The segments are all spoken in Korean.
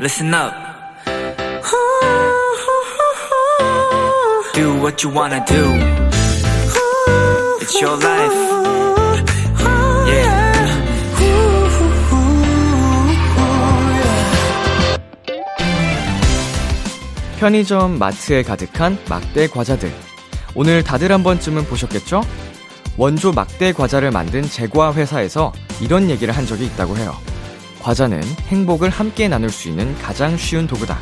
listen up. Do what you wanna do. It's your life. Yeah. 편의점 마트에 가득한 막대 과자들. 오늘 다들 한 번쯤은 보셨겠죠? 원조 막대 과자를 만든 제과 회사에서 이런 얘기를 한 적이 있다고 해요. 과자는 행복을 함께 나눌 수 있는 가장 쉬운 도구다.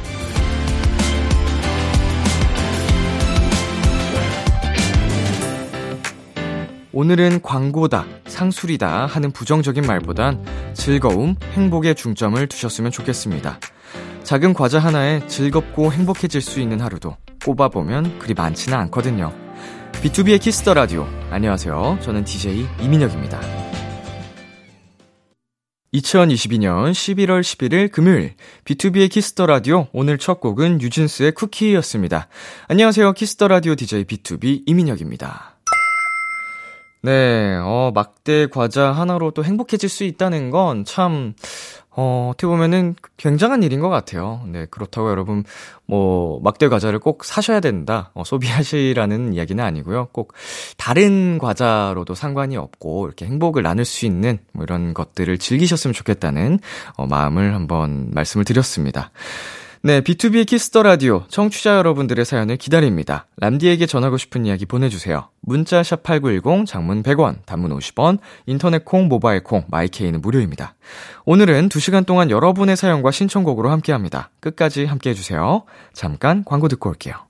오늘은 광고다, 상술이다 하는 부정적인 말보단 즐거움, 행복에 중점을 두셨으면 좋겠습니다. 작은 과자 하나에 즐겁고 행복해질 수 있는 하루도 꼽아보면 그리 많지는 않거든요. 비투비의 키스 더 라디오. 안녕하세요. 저는 DJ 이민혁입니다. 2022년 11월 11일 금요일 비투비의 키스 더 라디오 오늘 첫 곡은 뉴진스의 쿠키였습니다. 안녕하세요. 키스 더 라디오 DJ 비투비 이민혁입니다. 네, 어, 막대 과자 하나로 또 행복해질 수 있다는 건 참, 어, 어떻게 보면은 굉장한 일인 것 같아요. 네, 그렇다고 여러분, 뭐, 막대 과자를 꼭 사셔야 된다, 어, 소비하시라는 이야기는 아니고요. 꼭 다른 과자로도 상관이 없고, 이렇게 행복을 나눌 수 있는, 뭐 이런 것들을 즐기셨으면 좋겠다는, 어, 마음을 한번 말씀을 드렸습니다. 네, 비투비의 키스 더 라디오 청취자 여러분들의 사연을 기다립니다. 람디에게 전하고 싶은 이야기 보내주세요. 문자 샵 #8910 장문 100원, 단문 50원, 인터넷 콩, 모바일 콩, 마이케이는 무료입니다. 오늘은 2 시간 동안 여러분의 사연과 신청곡으로 함께합니다. 끝까지 함께해 주세요. 잠깐 광고 듣고 올게요.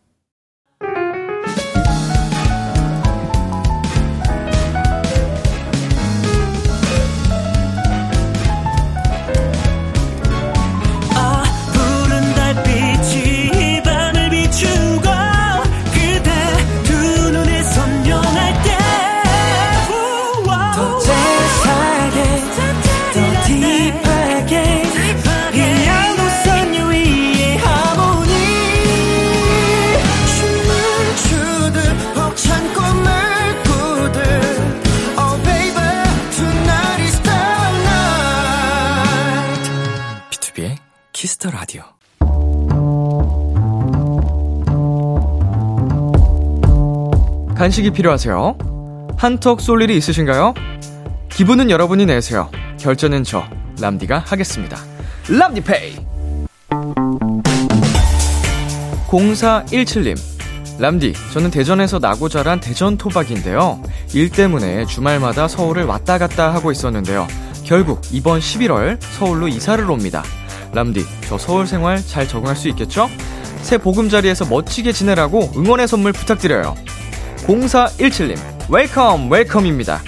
간식이 필요하세요? 한턱 쏠 일이 있으신가요? 기분은 여러분이 내세요. 결제는 저 람디가 하겠습니다. 람디페이. 0417님. 람디, 저는 대전에서 나고 자란 대전 토박인데요. 일 때문에 주말마다 서울을 왔다 갔다 하고 있었는데요. 결국 이번 11월 서울로 이사를 옵니다. 람디, 저 서울 생활 잘 적응할 수 있겠죠? 새 보금자리에서 멋지게 지내라고 응원의 선물 부탁드려요. 0417님, welcome, welcome입니다.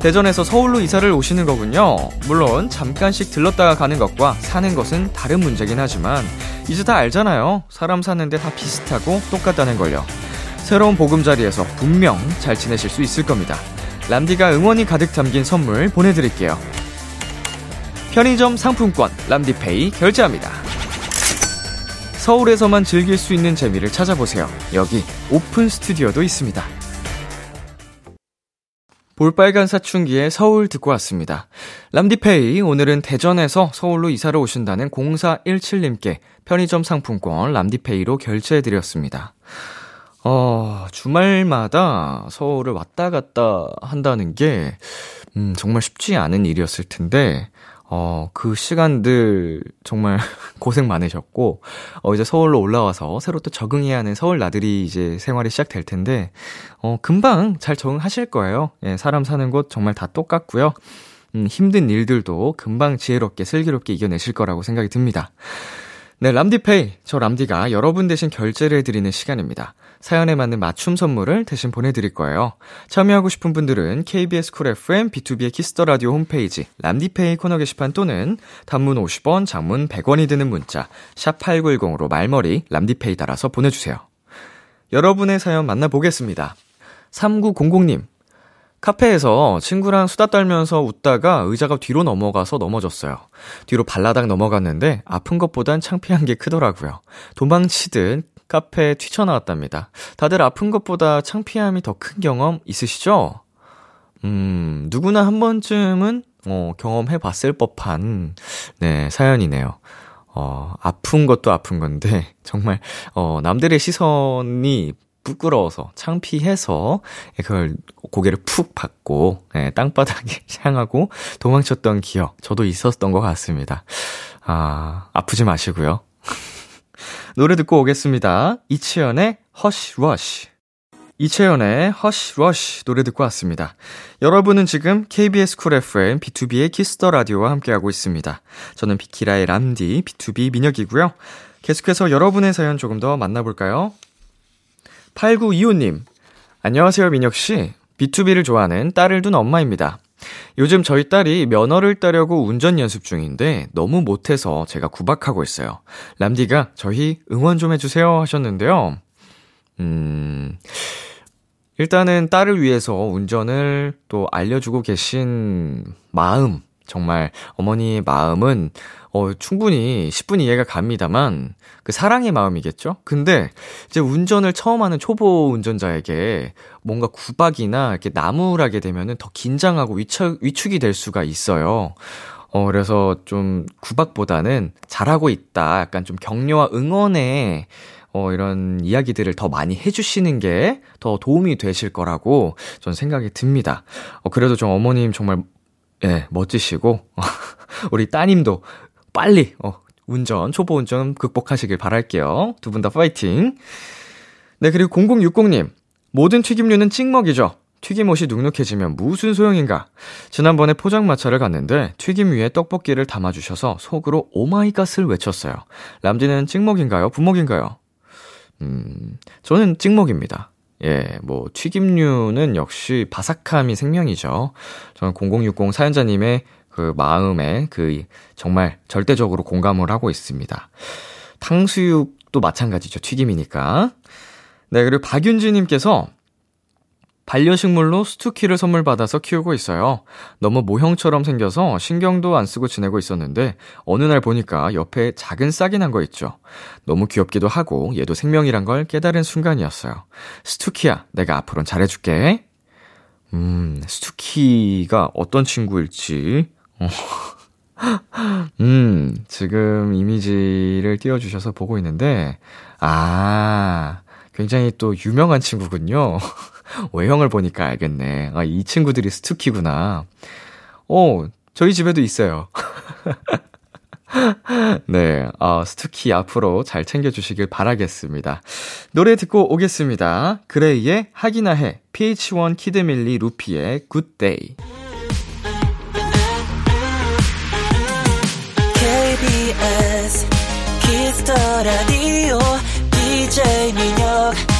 대전에서 서울로 이사를 오시는 거군요. 물론, 잠깐씩 들렀다가 가는 것과 사는 것은 다른 문제긴 하지만, 이제 다 알잖아요. 사람 사는데 다 비슷하고 똑같다는 걸요. 새로운 보금자리에서 분명 잘 지내실 수 있을 겁니다. 람디가 응원이 가득 담긴 선물 보내드릴게요. 편의점 상품권 람디페이 결제합니다. 서울에서만 즐길 수 있는 재미를 찾아보세요. 여기 오픈 스튜디오도 있습니다. 볼빨간 사춘기의 서울 듣고 왔습니다. 람디페이, 오늘은 대전에서 서울로 이사를 오신다는 0417님께 편의점 상품권 람디페이로 결제해드렸습니다. 어, 주말마다 서울을 왔다 갔다 한다는 게, 음, 정말 쉽지 않은 일이었을 텐데, 어, 그 시간들 정말 고생 많으셨고, 어, 이제 서울로 올라와서 새로 또 적응해야 하는 서울 나들이 이제 생활이 시작될 텐데, 어, 금방 잘 적응하실 거예요. 예, 사람 사는 곳 정말 다 똑같고요. 음, 힘든 일들도 금방 지혜롭게 슬기롭게 이겨내실 거라고 생각이 듭니다. 네, 람디페이. 저 람디가 여러분 대신 결제를 해드리는 시간입니다. 사연에 맞는 맞춤 선물을 대신 보내드릴 거예요. 참여하고 싶은 분들은 KBS 쿨 FM 비투비의 키스 더 라디오 홈페이지 람디페이 코너 게시판 또는 단문 50원, 장문 100원이 드는 문자 샵 #8910으로 말머리 람디페이 달아서 보내주세요. 여러분의 사연 만나보겠습니다. 3900님. 카페에서 친구랑 수다 떨면서 웃다가 의자가 뒤로 넘어가서 넘어졌어요. 뒤로 발라당 넘어갔는데 아픈 것보단 창피한 게 크더라고요. 도망치듯 카페에 뛰쳐나왔답니다. 다들 아픈 것보다 창피함이 더 큰 경험 있으시죠? 음, 누구나 한 번쯤은, 어, 경험해 봤을 법한, 네, 사연이네요. 어, 아픈 것도 아픈 건데, 정말, 어, 남들의 시선이 부끄러워서, 창피해서, 그걸 고개를 푹 받고, 예, 땅바닥에 향하고 도망쳤던 기억, 저도 있었던 것 같습니다. 아, 아프지 마시고요. 노래 듣고 오겠습니다. 이채연의 HUSH RUSH. 이채연의 HUSH RUSH 노래 듣고 왔습니다. 여러분은 지금 KBS 쿨 FM B2B의 키스터 라디오와 함께하고 있습니다. 저는 비키라의 람디 BTOB 민혁이고요. 계속해서 여러분의 사연 조금 더 만나볼까요? 8925님, 안녕하세요 민혁씨. BTOB를 좋아하는 딸을 둔 엄마입니다. 요즘 저희 딸이 면허를 따려고 운전 연습 중인데 너무 못해서 제가 구박하고 있어요. 람디가 저희 응원 좀 해주세요 하셨는데요. 음, 일단은 딸을 위해서 운전을 또 알려주고 계신 마음, 정말 어머니의 마음은 어, 충분히 10분 이해가 갑니다만, 그 사랑의 마음이겠죠? 근데, 이제 운전을 처음 하는 초보 운전자에게 뭔가 구박이나 이렇게 나무라게 되면은 더 긴장하고 위축, 위축이 될 수가 있어요. 어, 그래서 좀 구박보다는 잘하고 있다. 약간 좀 격려와 응원에 어, 이런 이야기들을 더 많이 해주시는 게 더 도움이 되실 거라고 전 생각이 듭니다. 어, 그래도 좀 어머님 정말, 예, 멋지시고, 우리 따님도 빨리, 어, 운전, 초보 운전 극복하시길 바랄게요. 두 분 다 파이팅. 네, 그리고 0060님. 모든 튀김류는 찍먹이죠. 튀김옷이 눅눅해지면 무슨 소용인가? 지난번에 포장마차를 갔는데 튀김 위에 떡볶이를 담아주셔서 속으로 오마이갓을 외쳤어요. 람디는 찍먹인가요? 부먹인가요? 음, 저는 찍먹입니다. 예, 뭐, 튀김류는 역시 바삭함이 생명이죠. 저는 0060 사연자님의 그 마음에 그 정말 절대적으로 공감을 하고 있습니다. 탕수육도 마찬가지죠. 튀김이니까. 네, 그리고 박윤지님께서 반려식물로 스투키를 선물 받아서 키우고 있어요. 너무 모형처럼 생겨서 신경도 안 쓰고 지내고 있었는데 어느 날 보니까 옆에 작은 싹이 난 거 있죠. 너무 귀엽기도 하고 얘도 생명이란 걸 깨달은 순간이었어요. 스투키야, 내가 앞으로는 잘해줄게. 음, 스투키가 어떤 친구일지. 어. 음, 지금 이미지를 띄워주셔서 보고 있는데, 아, 굉장히 또 유명한 친구군요. 외형을 보니까 알겠네. 아, 이 친구들이 스투키구나. 어, 저희 집에도 있어요. 네, 어, 스투키 앞으로 잘 챙겨주시길 바라겠습니다. 노래 듣고 오겠습니다. GRAY의 하기나 해, PH1 키드밀리 루피의 굿데이. KBS Kiss the Radio DJ 민혁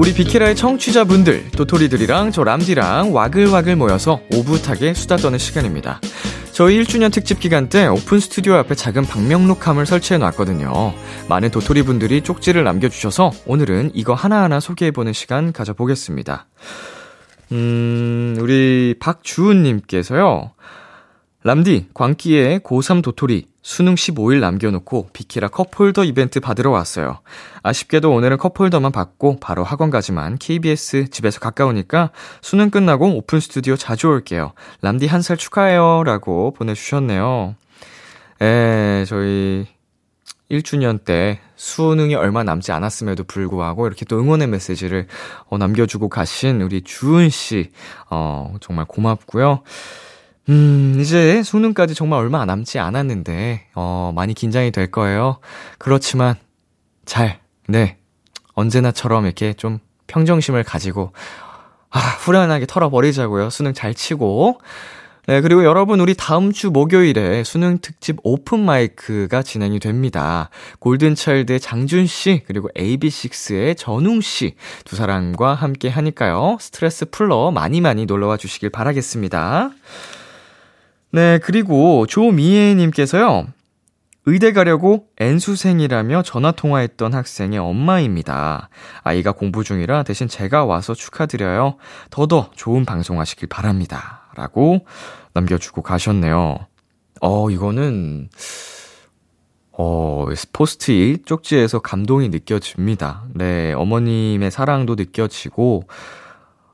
우리 비키라의 청취자분들, 도토리들이랑 저 람디랑 와글와글 모여서 오붓하게 수다 떠는 시간입니다. 저희 1주년 특집 기간 때 오픈 스튜디오 앞에 작은 방명록함을 설치해 놨거든요. 많은 도토리 분들이 쪽지를 남겨주셔서 오늘은 이거 하나하나 소개해보는 시간 가져보겠습니다. 음, 우리 박주은님께서요. 람디, 광기에 고3 도토리, 수능 15일 남겨놓고 비키라 컵홀더 이벤트 받으러 왔어요. 아쉽게도 오늘은 컵홀더만 받고 바로 학원 가지만 KBS 집에서 가까우니까 수능 끝나고 오픈 스튜디오 자주 올게요. 람디 한 살 축하해요. 라고 보내주셨네요. 에, 저희 1주년 때 수능이 얼마 남지 않았음에도 불구하고 이렇게 또 응원의 메시지를 어, 남겨주고 가신 우리 주은 씨, 어, 정말 고맙고요. 음, 이제 수능까지 정말 얼마 남지 않았는데, 어, 많이 긴장이 될 거예요. 그렇지만, 잘, 네. 언제나처럼 이렇게 좀 평정심을 가지고, 아, 후련하게 털어버리자고요. 수능 잘 치고. 네, 그리고 여러분, 우리 다음 주 목요일에 수능 특집 오픈 마이크가 진행이 됩니다. 골든차일드의 장준씨, 그리고 AB6IX의 전웅씨 두 사람과 함께 하니까요. 스트레스 풀러 많이 많이 놀러와 주시길 바라겠습니다. 네, 그리고 조미애님께서요. 의대 가려고 N수생이라며 전화통화했던 학생의 엄마입니다. 아이가 공부 중이라 대신 제가 와서 축하드려요. 더더 좋은 방송 하시길 바랍니다. 라고 남겨주고 가셨네요. 어, 이거는, 어, 포스트잇 쪽지에서 감동이 느껴집니다. 네, 어머님의 사랑도 느껴지고,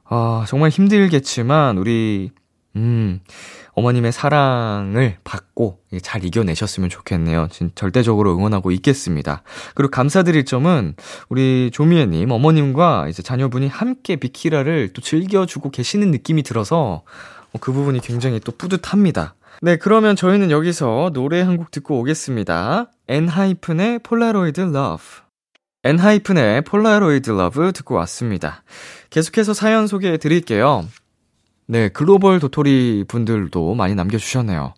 아, 정말 힘들겠지만, 우리, 음, 어머님의 사랑을 받고 잘 이겨내셨으면 좋겠네요. 진, 절대적으로 응원하고 있겠습니다. 그리고 감사드릴 점은 우리 조미애님, 어머님과 이제 자녀분이 함께 비키라를 또 즐겨주고 계시는 느낌이 들어서 그 부분이 굉장히 또 뿌듯합니다. 네, 그러면 저희는 여기서 노래 한 곡 듣고 오겠습니다. ENHYPEN의 Polaroid Love. ENHYPEN의 Polaroid Love 듣고 왔습니다. 계속해서 사연 소개해 드릴게요. 네, 글로벌 도토리 분들도 많이 남겨주셨네요.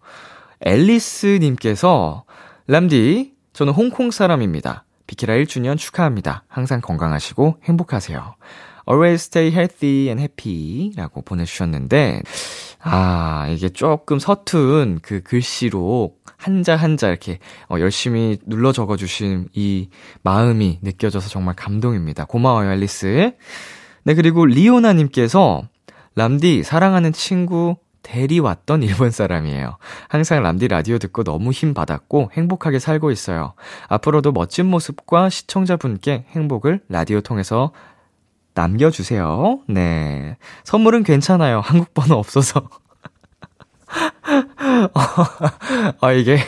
앨리스님께서, 람디, 저는 홍콩 사람입니다. 비키라 1주년 축하합니다. 항상 건강하시고 행복하세요. Always stay healthy and happy 라고 보내주셨는데, 아, 이게 조금 서툰 그 글씨로 한자 한자 이렇게 어, 열심히 눌러 적어주신 이 마음이 느껴져서 정말 감동입니다. 고마워요, 앨리스. 네, 그리고 리오나님께서 람디, 사랑하는 친구, 대리 왔던 일본 사람이에요. 항상 람디 라디오 듣고 너무 힘 받았고 행복하게 살고 있어요. 앞으로도 멋진 모습과 시청자분께 행복을 라디오 통해서 남겨주세요. 네. 선물은 괜찮아요. 한국 번호 없어서. 아, 이게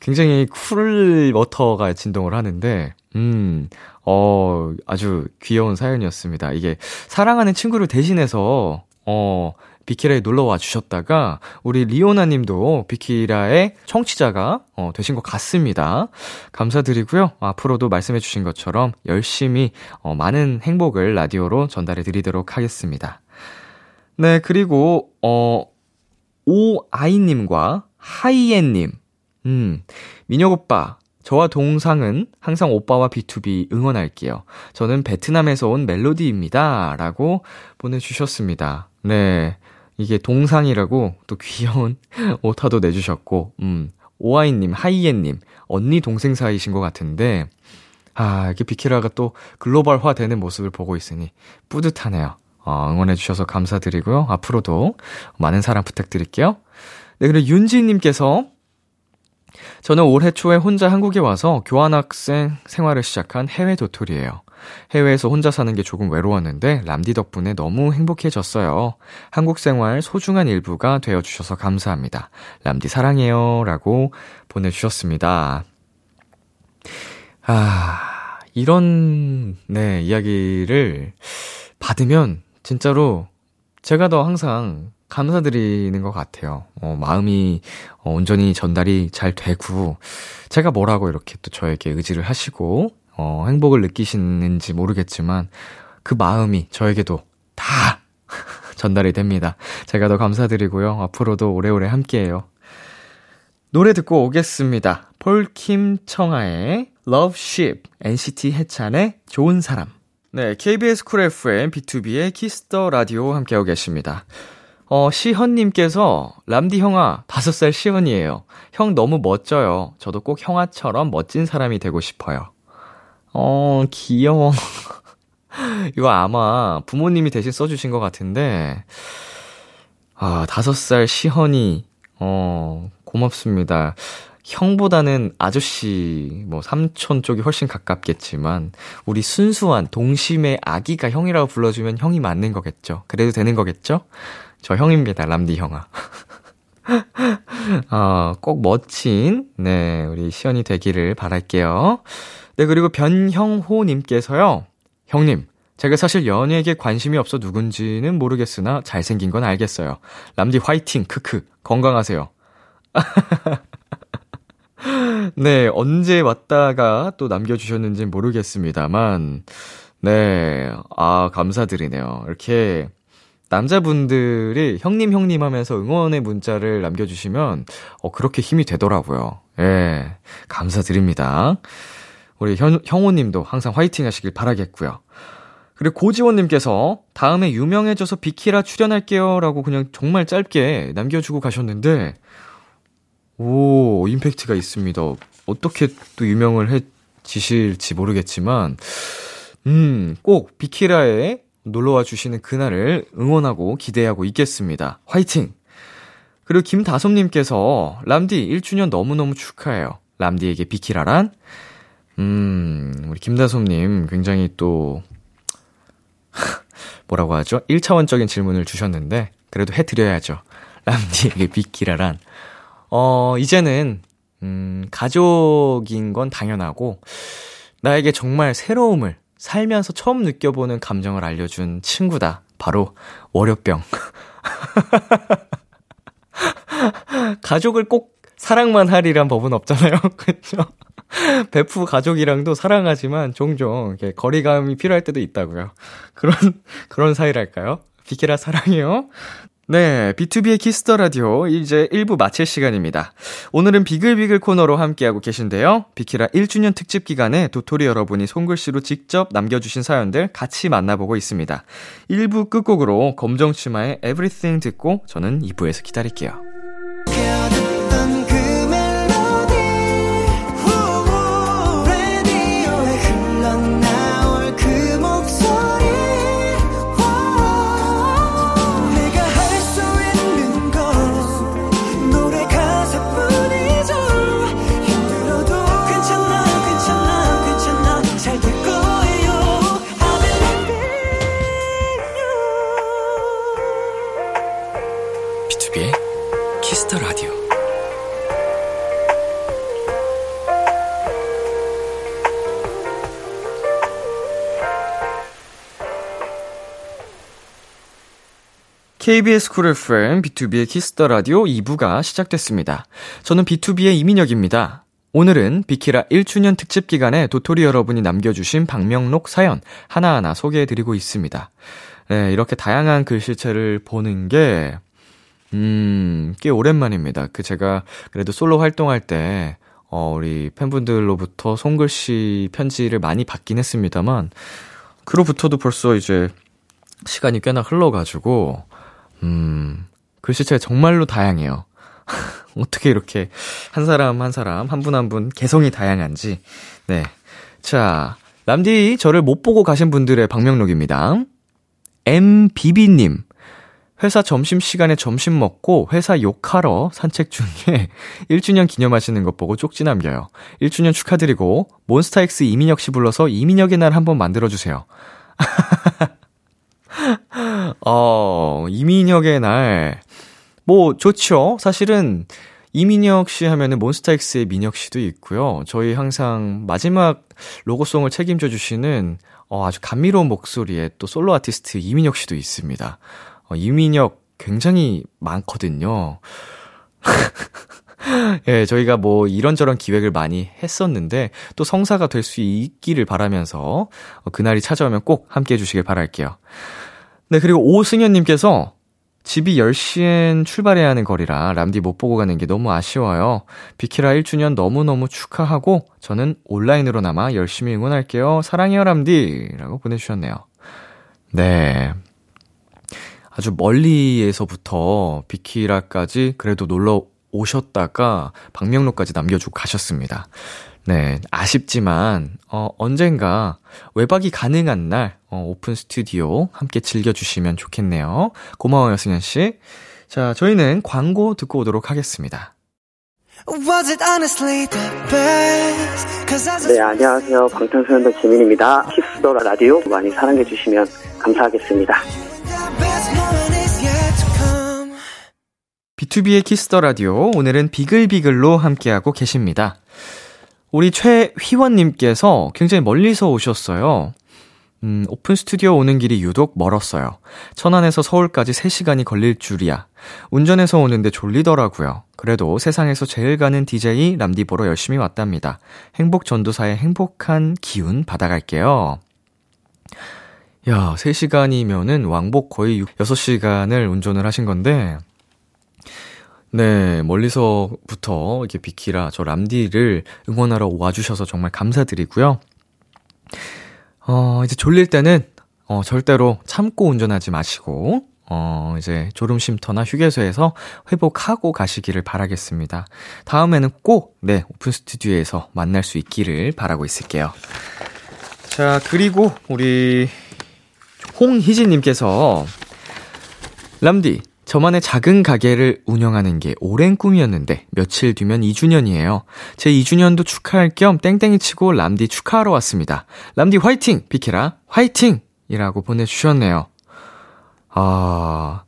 굉장히 Cool Water가 진동을 하는데, 음, 어, 아주 귀여운 사연이었습니다. 이게 사랑하는 친구를 대신해서 어, 비키라에 놀러 와 주셨다가 우리 리오나 님도 비키라의 청취자가 어, 되신 것 같습니다. 감사드리고요. 앞으로도 말씀해 주신 것처럼 열심히 어, 많은 행복을 라디오로 전달해 드리도록 하겠습니다. 네, 그리고 어 오아이 님과 하이엔 님. 음. 민혁 오빠 저와 동상은 항상 오빠와 B2B 응원할게요. 저는 베트남에서 온 멜로디입니다. 라고 보내주셨습니다. 네. 이게 동상이라고 또 귀여운 오타도 내주셨고, 음, 오아이님, 하이엔님, 언니 동생 사이신 것 같은데, 아, 이렇게 비키라가 또 글로벌화 되는 모습을 보고 있으니 뿌듯하네요. 어, 응원해주셔서 감사드리고요. 앞으로도 많은 사랑 부탁드릴게요. 네, 그리고 윤지님께서 저는 올해 초에 혼자 한국에 와서 교환학생 생활을 시작한 해외 도토리예요. 해외에서 혼자 사는 게 조금 외로웠는데 람디 덕분에 너무 행복해졌어요. 한국 생활 소중한 일부가 되어 주셔서 감사합니다. 람디 사랑해요. 라고 보내 주셨습니다. 아, 이런, 네, 이야기를 받으면 진짜로 제가 더 항상 감사드리는 것 같아요. 어, 마음이 어, 온전히 전달이 잘 되고, 제가 뭐라고 이렇게 또 저에게 의지를 하시고, 어, 행복을 느끼시는지 모르겠지만, 그 마음이 저에게도 다 전달이 됩니다. 제가 더 감사드리고요. 앞으로도 오래오래 함께해요. 노래 듣고 오겠습니다. 폴킴 청하의 Loveship, NCT 해찬의 좋은 사람. 네, KBS 쿨 FM, B2B의 키스터 라디오 함께하고 계십니다. 어, 시현님께서, 람디 형아, 다섯 살 시현이에요. 형 너무 멋져요. 저도 꼭 형아처럼 멋진 사람이 되고 싶어요. 어, 귀여워. 이거 아마 부모님이 대신 써주신 것 같은데, 아, 다섯 살 시현이, 어, 고맙습니다. 형보다는 아저씨, 뭐, 삼촌 쪽이 훨씬 가깝겠지만, 우리 순수한 동심의 아기가 형이라고 불러주면 형이 맞는 거겠죠? 그래도 되는 거겠죠? 저 형입니다, 람디 형아. 어, 꼭 멋진, 네, 우리 시연이 되기를 바랄게요. 네, 그리고 변형호님께서요, 형님, 제가 사실 연예계에 관심이 없어 누군지는 모르겠으나 잘생긴 건 알겠어요. 람디 화이팅, 크크, 건강하세요. 네, 언제 왔다가 또 남겨주셨는지 모르겠습니다만, 네, 아, 감사드리네요. 이렇게 남자분들이 형님 형님 하면서 응원의 문자를 남겨주시면 어 그렇게 힘이 되더라고요. 예, 감사드립니다. 우리 현, 형호님도 항상 화이팅 하시길 바라겠고요. 그리고 고지원님께서 다음에 유명해져서 비키라 출연할게요 라고 그냥 정말 짧게 남겨주고 가셨는데 오 임팩트가 있습니다. 어떻게 또 유명을 해지실지 모르겠지만, 음, 꼭 비키라에 놀러와 주시는 그날을 응원하고 기대하고 있겠습니다. 화이팅! 그리고 김다솜님께서, 람디 1주년 너무너무 축하해요. 람디에게 비키라란? 음, 우리 김다솜님 굉장히 또, 뭐라고 하죠? 1차원적인 질문을 주셨는데, 그래도 해드려야죠. 람디에게 비키라란. 어, 이제는, 음, 가족인 건 당연하고, 나에게 정말 새로움을, 살면서 처음 느껴보는 감정을 알려준 친구다. 바로, 월요병. 가족을 꼭 사랑만 하리란 법은 없잖아요. 그쵸? 베프 가족이랑도 사랑하지만 종종 이렇게 거리감이 필요할 때도 있다고요. 그런, 그런 사이랄까요? 비키라 사랑해요. 네, B2B의 키스터 라디오 이제 1부 마칠 시간입니다. 오늘은 비글비글 코너로 함께하고 계신데요. 비키라 1주년 특집 기간에 도토리 여러분이 손글씨로 직접 남겨주신 사연들 같이 만나보고 있습니다. 1부 끝곡으로 검정치마의 Everything 듣고 저는 2부에서 기다릴게요. KBS 쿨 FM, B2B의 키스터 라디오 2부가 시작됐습니다. 저는 BTOB의 이민혁입니다. 오늘은 비키라 1주년 특집 기간에 도토리 여러분이 남겨주신 방명록 사연 하나하나 소개해드리고 있습니다. 네, 이렇게 다양한 글씨체를 보는 게, 음, 꽤 오랜만입니다. 그 제가 그래도 솔로 활동할 때, 어, 우리 팬분들로부터 손글씨 편지를 많이 받긴 했습니다만, 그로부터도 벌써 이제 시간이 꽤나 흘러가지고, 음, 글씨체 정말로 다양해요. 어떻게 이렇게 한 사람 한 사람, 한 분 한 분 개성이 다양한지. 네. 자, 람디 저를 못 보고 가신 분들의 방명록입니다. MBB님. 회사 점심시간에 점심 먹고 회사 욕하러 산책 중에 1주년 기념하시는 것 보고 쪽지 남겨요. 1주년 축하드리고 몬스타엑스 이민혁 씨 불러서 이민혁의 날 한번 만들어주세요. 어, 이민혁의 날. 뭐, 좋죠. 사실은, 이민혁 씨 하면은 몬스타엑스의 민혁 씨도 있고요. 저희 항상 마지막 로고송을 책임져 주시는 어, 아주 감미로운 목소리의 또 솔로 아티스트 이민혁 씨도 있습니다. 어, 이민혁 굉장히 많거든요. 예, 저희가 뭐 이런저런 기획을 많이 했었는데 또 성사가 될 수 있기를 바라면서 어, 그날이 찾아오면 꼭 함께 해주시길 바랄게요. 네, 그리고 오승현님께서 집이 10시엔 출발해야 하는 거리라 람디 못 보고 가는 게 너무 아쉬워요. 비키라 1주년 너무너무 축하하고 저는 온라인으로나마 열심히 응원할게요. 사랑해요 람디 라고 보내주셨네요. 네. 아주 멀리에서부터 비키라까지 그래도 놀러 오셨다가 방명록까지 남겨주고 가셨습니다. 네, 아쉽지만, 어, 언젠가 외박이 가능한 날, 어, 오픈 스튜디오 함께 즐겨주시면 좋겠네요. 고마워요, 승현씨. 자, 저희는 광고 듣고 오도록 하겠습니다. 네, 안녕하세요. 방탄소년단 지민입니다. 키스더라 라디오 많이 사랑해주시면 감사하겠습니다. B2B의 키스더 라디오, 오늘은 비글비글로 함께하고 계십니다. 우리 최휘원님께서 굉장히 멀리서 오셨어요. 음, 오픈 스튜디오 오는 길이 유독 멀었어요. 천안에서 서울까지 3시간이 걸릴 줄이야. 운전해서 오는데 졸리더라고요. 그래도 세상에서 제일 가는 DJ 람디 보러 열심히 왔답니다. 행복 전도사의 행복한 기운 받아갈게요. 야, 3시간이면은 왕복 거의 6시간을 운전을 하신 건데, 네, 멀리서부터 이렇게 비키라 저 람디를 응원하러 와주셔서 정말 감사드리고요. 어, 이제 졸릴 때는 어, 절대로 참고 운전하지 마시고, 어, 이제 졸음 쉼터나 휴게소에서 회복하고 가시기를 바라겠습니다. 다음에는 꼭, 네, 오픈 스튜디오에서 만날 수 있기를 바라고 있을게요. 자, 그리고 우리 홍희진님께서 람디, 저만의 작은 가게를 운영하는 게 오랜 꿈이었는데 며칠 뒤면 2주년이에요. 제 2주년도 축하할 겸 땡땡이 치고 람디 축하하러 왔습니다. 람디 화이팅! 비키라 화이팅! 이라고 보내주셨네요. 아,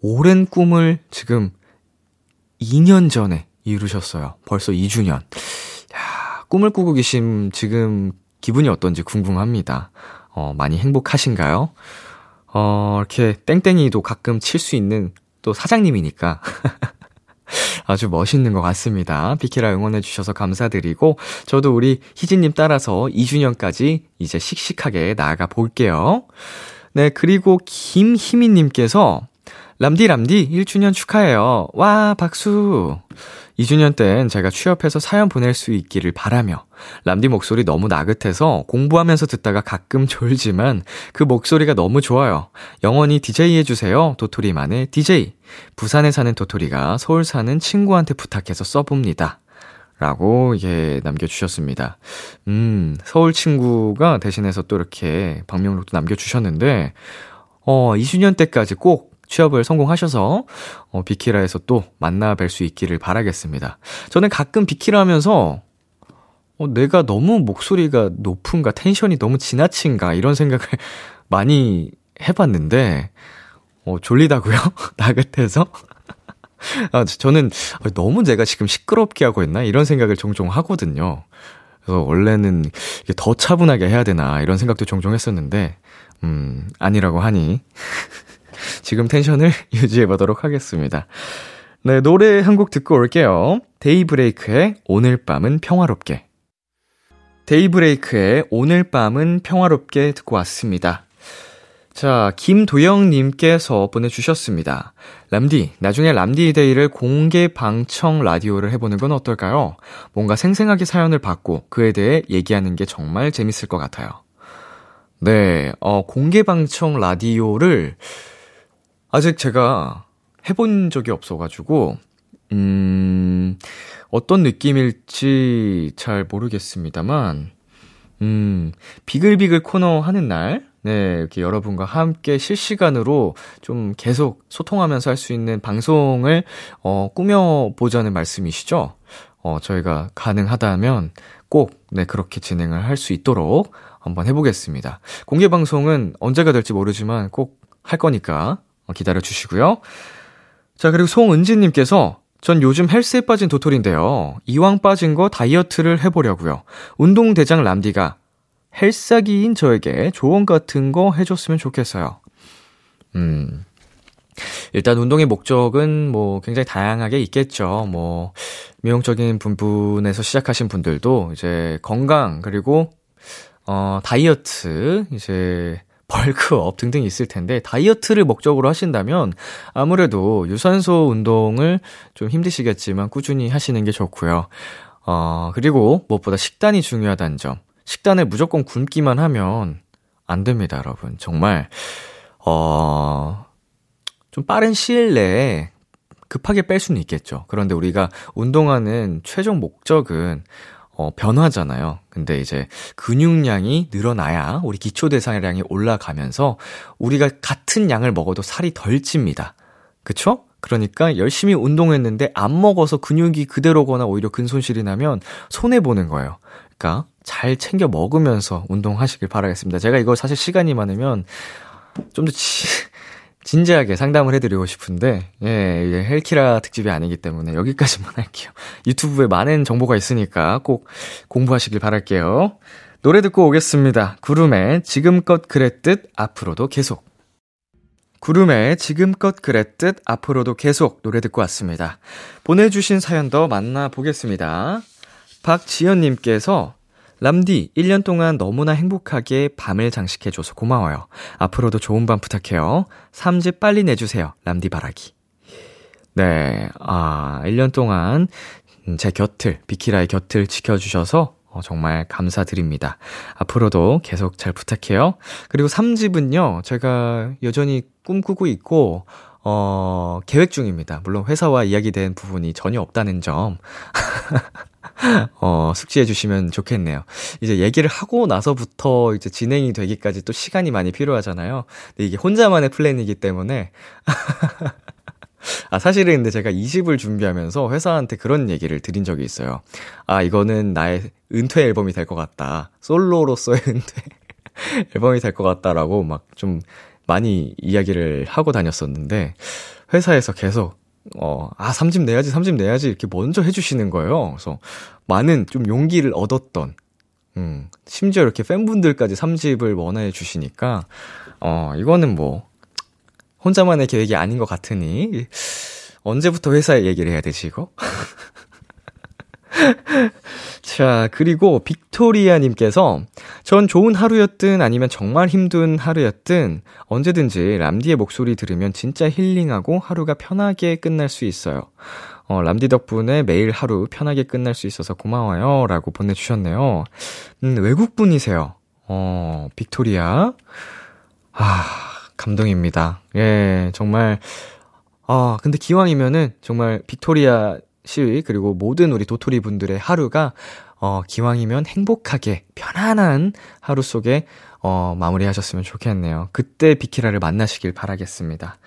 오랜 꿈을 지금 2년 전에 이루셨어요. 벌써 2주년. 야, 꿈을 꾸고 계신 지금 기분이 어떤지 궁금합니다. 어, 많이 행복하신가요? 어, 이렇게 땡땡이도 가끔 칠 수 있는 또 사장님이니까. 아주 멋있는 것 같습니다. 비키라 응원해주셔서 감사드리고, 저도 우리 희진님 따라서 2주년까지 이제 씩씩하게 나아가 볼게요. 네, 그리고 김희민님께서, 람디, 람디, 1주년 축하해요. 와, 박수. 2주년 땐 제가 취업해서 사연 보낼 수 있기를 바라며 람디 목소리 너무 나긋해서 공부하면서 듣다가 가끔 졸지만 그 목소리가 너무 좋아요. 영원히 DJ 해주세요. 도토리만의 DJ. 부산에 사는 도토리가 서울 사는 친구한테 부탁해서 써봅니다. 라고, 예, 남겨주셨습니다. 음, 서울 친구가 대신해서 또 이렇게 방명록도 남겨주셨는데, 어, 2주년 때까지 꼭 취업을 성공하셔서 어, 비키라에서 또 만나 뵐 수 있기를 바라겠습니다. 저는 가끔 비키라 하면서 어, 내가 너무 목소리가 높은가, 텐션이 너무 지나친가, 이런 생각을 많이 해봤는데, 어, 졸리다고요? 나긋해서? 아, 저는 너무 내가 지금 시끄럽게 하고 있나? 이런 생각을 종종 하거든요. 그래서 원래는 더 차분하게 해야 되나, 이런 생각도 종종 했었는데, 음, 아니라고 하니. 지금 텐션을 유지해 보도록 하겠습니다. 네, 노래 한 곡 듣고 올게요. 데이브레이크의 오늘 밤은 평화롭게. 데이브레이크의 오늘 밤은 평화롭게 듣고 왔습니다. 자, 김도영님께서 보내주셨습니다. 람디, 나중에 람디데이를 공개 방청 라디오를 해보는 건 어떨까요? 뭔가 생생하게 사연을 받고 그에 대해 얘기하는 게 정말 재밌을 것 같아요. 네, 어, 공개 방청 라디오를 아직 제가 해본 적이 없어가지고, 음, 어떤 느낌일지 잘 모르겠습니다만, 음, 비글비글 코너 하는 날, 네, 이렇게 여러분과 함께 실시간으로 좀 계속 소통하면서 할 수 있는 방송을, 어, 꾸며보자는 말씀이시죠? 어, 저희가 가능하다면 꼭, 네, 그렇게 진행을 할 수 있도록 한번 해보겠습니다. 공개 방송은 언제가 될지 모르지만 꼭 할 거니까 어, 기다려 주시고요. 자, 그리고 송은지님께서 전 요즘 헬스에 빠진 도토리인데요. 이왕 빠진 거 다이어트를 해보려고요. 운동대장 람디가 헬스기인 저에게 조언 같은 거 해줬으면 좋겠어요. 음. 일단 운동의 목적은 뭐 굉장히 다양하게 있겠죠. 뭐 미용적인 부분에서 시작하신 분들도 이제 건강 그리고 어 다이어트 이제 벌크업 등등 있을 텐데 다이어트를 목적으로 하신다면 아무래도 유산소 운동을 좀 힘드시겠지만 꾸준히 하시는 게 좋고요. 어, 그리고 무엇보다 식단이 중요하다는 점. 식단을 무조건 굶기만 하면 안 됩니다, 여러분. 정말 어, 좀 빠른 시일 내에 급하게 뺄 수는 있겠죠. 그런데 우리가 운동하는 최종 목적은 어, 변화잖아요. 근데 이제 근육량이 늘어나야 우리 기초 대사량이 올라가면서 우리가 같은 양을 먹어도 살이 덜 찝니다. 그쵸? 그러니까 열심히 운동했는데 안 먹어서 근육이 그대로거나 오히려 근손실이 나면 손해보는 거예요. 그러니까 잘 챙겨 먹으면서 운동하시길 바라겠습니다. 제가 이거 사실 시간이 많으면 좀 더 진지하게 상담을 해드리고 싶은데, 예, 이게 헬키라 특집이 아니기 때문에 여기까지만 할게요. 유튜브에 많은 정보가 있으니까 꼭 공부하시길 바랄게요. 노래 듣고 오겠습니다. 구름의 지금껏 그랬듯 앞으로도 계속. 구름의 지금껏 그랬듯 앞으로도 계속 노래 듣고 왔습니다. 보내주신 사연 더 만나보겠습니다. 박지연님께서 람디, 1년 동안 너무나 행복하게 밤을 장식해줘서 고마워요. 앞으로도 좋은 밤 부탁해요. 3집 빨리 내주세요. 람디 바라기. 네, 아, 1년 동안 제 곁을, 비키라의 곁을 지켜주셔서, 어, 정말 감사드립니다. 앞으로도 계속 잘 부탁해요. 그리고 3집은요, 제가 여전히 꿈꾸고 있고, 어, 계획 중입니다. 물론 회사와 이야기된 부분이 전혀 없다는 점. 어, 숙지해 주시면 좋겠네요. 이제 얘기를 하고 나서부터 이제 진행이 되기까지 또 시간이 많이 필요하잖아요. 근데 이게 혼자만의 플랜이기 때문에. 아, 사실은 근데 제가 20을 준비하면서 회사한테 그런 얘기를 드린 적이 있어요. 아, 이거는 나의 은퇴 앨범이 될 것 같다. 솔로로서의 은퇴 앨범이 될 것 같다라고 막 좀 많이 이야기를 하고 다녔었는데, 회사에서 계속 어, 아, 3집 내야지, 3집 내야지, 이렇게 먼저 해주시는 거예요. 그래서 많은 좀 용기를 얻었던, 음, 심지어 이렇게 팬분들까지 3집을 원해 주시니까, 어, 이거는 뭐, 혼자만의 계획이 아닌 것 같으니, 언제부터 회사에 얘기를 해야 되지, 이거? 자, 그리고 빅토리아님께서 전 좋은 하루였든 아니면 정말 힘든 하루였든 언제든지 람디의 목소리 들으면 진짜 힐링하고 하루가 편하게 끝날 수 있어요. 어, 람디 덕분에 매일 하루 편하게 끝날 수 있어서 고마워요. 라고 보내주셨네요. 음, 외국분이세요. 어, 빅토리아. 아, 감동입니다. 예, 정말. 아, 근데 기왕이면은 정말 빅토리아 씨, 그리고 모든 우리 도토리 분들의 하루가, 어, 기왕이면 행복하게, 편안한 하루 속에, 어, 마무리하셨으면 좋겠네요. 그때 비키라를 만나시길 바라겠습니다.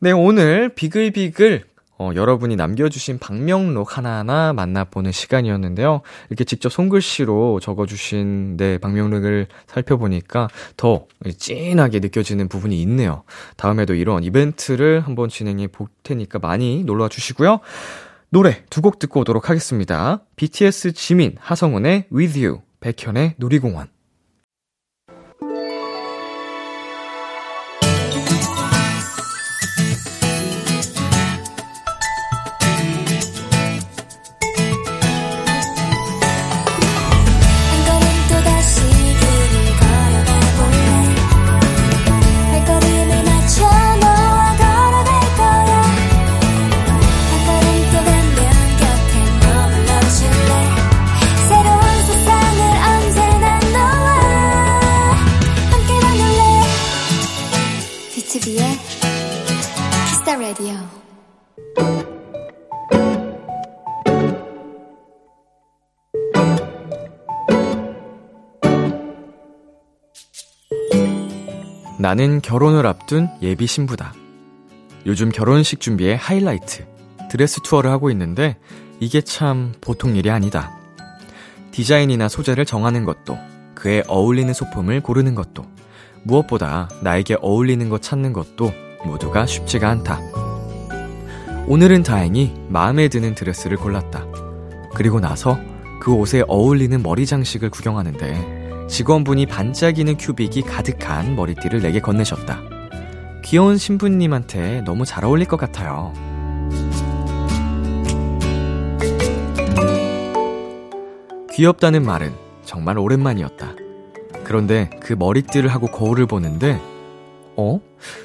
네, 오늘 비글비글 어, 여러분이 남겨주신 방명록 하나하나 만나보는 시간이었는데요. 이렇게 직접 손글씨로 적어주신 네, 방명록을 살펴보니까 더 찐하게 느껴지는 부분이 있네요. 다음에도 이런 이벤트를 한번 진행해 볼 테니까 많이 놀러와 주시고요. 노래 두 곡 듣고 오도록 하겠습니다. BTS 지민, 하성운의 With You, 백현의 놀이공원. 나는 결혼을 앞둔 예비 신부다. 요즘 결혼식 준비에 하이라이트, 드레스 투어를 하고 있는데 이게 참 보통 일이 아니다. 디자인이나 소재를 정하는 것도, 그에 어울리는 소품을 고르는 것도, 무엇보다 나에게 어울리는 것 찾는 것도 모두가 쉽지가 않다. 오늘은 다행히 마음에 드는 드레스를 골랐다. 그리고 나서 그 옷에 어울리는 머리 장식을 구경하는데 직원분이 반짝이는 큐빅이 가득한 머리띠를 내게 건네셨다. 귀여운 신부님한테 너무 잘 어울릴 것 같아요. 귀엽다는 말은 정말 오랜만이었다. 그런데 그 머리띠를 하고 거울을 보는데, 어?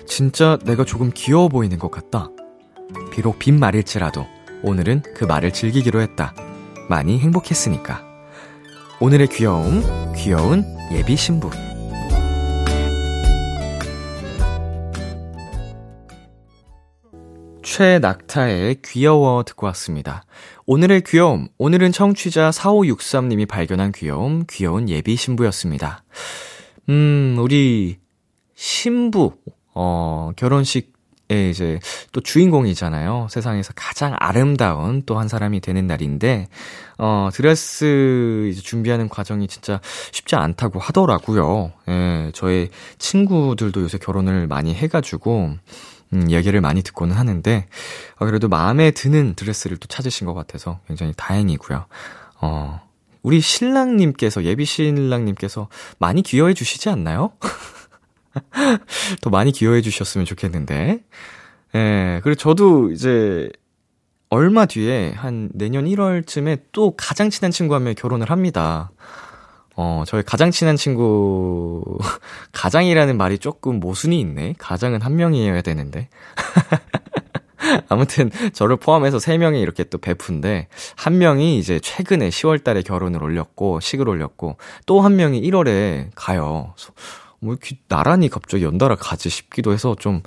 진짜 내가 조금 귀여워 보이는 것 같다. 비록 빈말일지라도 오늘은 그 말을 즐기기로 했다. 많이 행복했으니까. 오늘의 귀여움, 귀여운 예비 신부. 최낙타의 귀여워 듣고 왔습니다. 오늘의 귀여움, 오늘은 청취자 4563님이 발견한 귀여움, 귀여운 예비 신부였습니다. 음, 우리 신부, 어, 결혼식 예, 이제 또 주인공이잖아요. 세상에서 가장 아름다운 또 한 사람이 되는 날인데, 어, 드레스 이제 준비하는 과정이 진짜 쉽지 않다고 하더라고요. 예, 저의 친구들도 요새 결혼을 많이 해가지고, 음, 얘기를 많이 듣고는 하는데, 어, 그래도 마음에 드는 드레스를 또 찾으신 것 같아서 굉장히 다행이고요. 어, 우리 신랑님께서, 예비 신랑님께서 많이 귀여워해 주시지 않나요? 더 많이 기여해 주셨으면 좋겠는데. 예, 그리고 저도 이제 얼마 뒤에 한 내년 1월쯤에 또 가장 친한 친구 한 명 결혼을 합니다. 어, 저희 가장 친한 친구, 가장이라는 말이 조금 모순이 있네. 가장은 한 명이어야 되는데. 아무튼 저를 포함해서 3명이 이렇게 또 베프인데 한 명이 이제 최근에 10월 달에 결혼을 올렸고 식을 올렸고 또 한 명이 1월에 가요. 뭐 이렇게 나란히 갑자기 연달아 가지 싶기도 해서 좀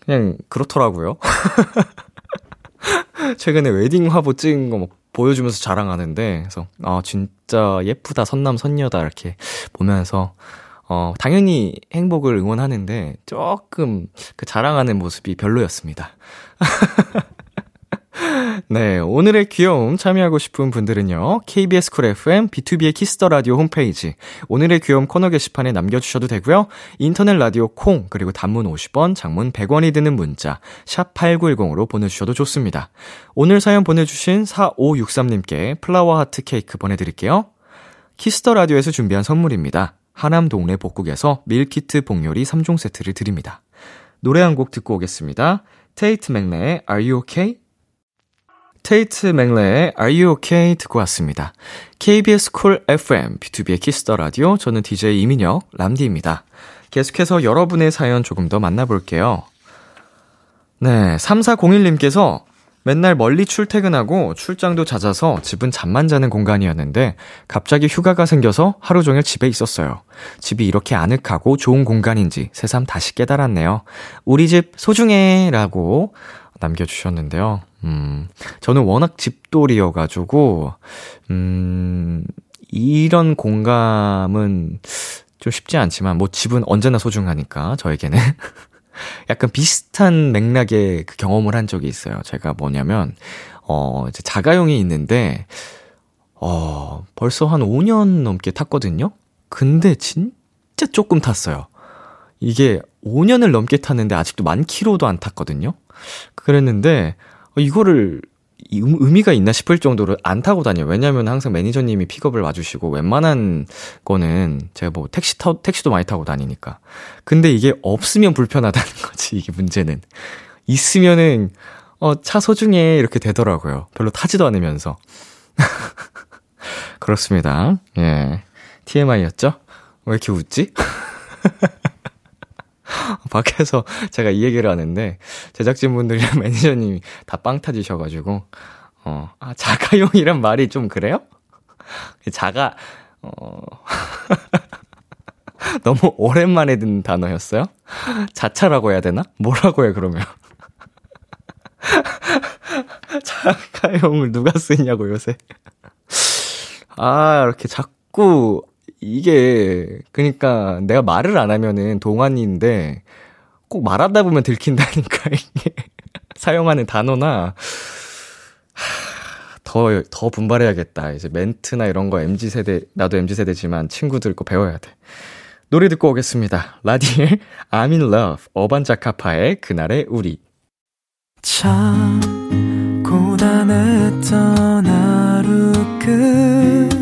그냥 그렇더라고요. 최근에 웨딩 화보 찍은 거 막 보여주면서 자랑하는데 그래서 아 진짜 예쁘다 선남 선녀다 이렇게 보면서 어, 당연히 행복을 응원하는데 조금 그 자랑하는 모습이 별로였습니다. 네, 오늘의 귀여움 참여하고 싶은 분들은요. KBS 쿨 FM B2B의 키스터 라디오 홈페이지 오늘의 귀여움 코너 게시판에 남겨 주셔도 되고요. 인터넷 라디오 콩 그리고 단문 50원, 장문 100원이 드는 문자 샵 8910으로 보내 주셔도 좋습니다. 오늘 사연 보내 주신 4563님께 flower 하트 케이크 보내 드릴게요. Kiss the Radio에서 준비한 선물입니다. 하남 동네 복국에서 밀키트 복요리 3종 세트를 드립니다. 노래 한 곡 듣고 오겠습니다. 테이트 맥레의 Are You Okay? 테이트 맥레의 Are You Okay? 듣고 왔습니다. KBS Cool FM, B2B의 키스터 라디오, 저는 DJ 이민혁, 햄디입니다. 계속해서 여러분의 사연 조금 더 만나볼게요. 네, 3401님께서 맨날 멀리 출퇴근하고 출장도 잦아서 집은 잠만 자는 공간이었는데 갑자기 휴가가 생겨서 하루 종일 집에 있었어요. 집이 이렇게 아늑하고 좋은 공간인지 새삼 다시 깨달았네요. 우리 집 소중해 라고 남겨주셨는데요. 음, 저는 워낙 집돌이여가지고, 음, 이런 공감은 좀 쉽지 않지만, 뭐 집은 언제나 소중하니까, 저에게는. 약간 비슷한 맥락의 그 경험을 한 적이 있어요. 제가 뭐냐면, 어, 이제 자가용이 있는데, 어, 벌써 한 5년 넘게 탔거든요? 근데 진짜 조금 탔어요. 이게 5년을 넘게 탔는데 아직도 만 킬로도 안 탔거든요? 그랬는데, 어, 이거를 의미가 있나 싶을 정도로 안 타고 다녀요. 왜냐면 항상 매니저님이 픽업을 와주시고, 웬만한 거는 제가 뭐 택시 타, 택시도 많이 타고 다니니까. 근데 이게 없으면 불편하다는 거지, 이게 문제는. 있으면은, 어, 차 소중해, 이렇게 되더라고요. 별로 타지도 않으면서. 그렇습니다. 예. TMI였죠? 왜 이렇게 웃지? 밖에서 제가 이 얘기를 하는데, 제작진분들이랑 매니저님이 다빵 터지셔가지고, 어, 아, 자가용이란 말이 좀 그래요? 자가, 어, 너무 오랜만에 듣는 단어였어요? 자차라고 해야 되나? 뭐라고 해, 그러면? 자가용을 누가 쓰냐고, 요새. 아, 이렇게 자꾸 이게 그니까 내가 말을 안 하면은 동안인데 꼭 말하다 보면 들킨다니까 이게 사용하는 단어나 더, 더 분발해야겠다. 이제 멘트나 이런 거 MZ세대, 나도 MZ세대지만 친구들 거 배워야 돼. 노래 듣고 오겠습니다. 라디의 I'm in love, 어반자카파의 그날의 우리. 참, 고단했던 하루 끝.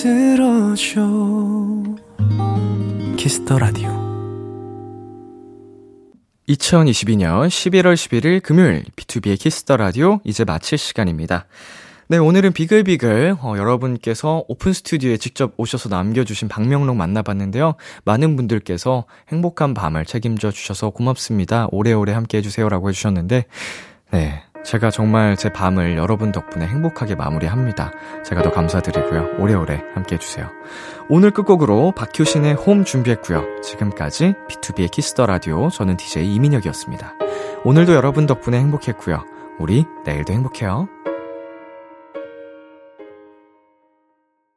들어줘 Kiss the Radio 2022년 11월 11일 금요일 B2B의 키스터 라디오 이제 마칠 시간입니다. 네, 오늘은 비글비글 어, 여러분께서 오픈 스튜디오에 직접 오셔서 남겨주신 방명록 만나봤는데요. 많은 분들께서 행복한 밤을 책임져 주셔서 고맙습니다. 오래오래 함께 해주세요라고 해주셨는데, 네, 제가 정말 제 밤을 여러분 덕분에 행복하게 마무리합니다. 제가 더 감사드리고요. 오래오래 함께 해주세요. 오늘 끝곡으로 박효신의 홈 준비했고요. 지금까지 B2B의 키스터 라디오 저는 DJ 이민혁이었습니다. 오늘도 여러분 덕분에 행복했고요. 우리 내일도 행복해요.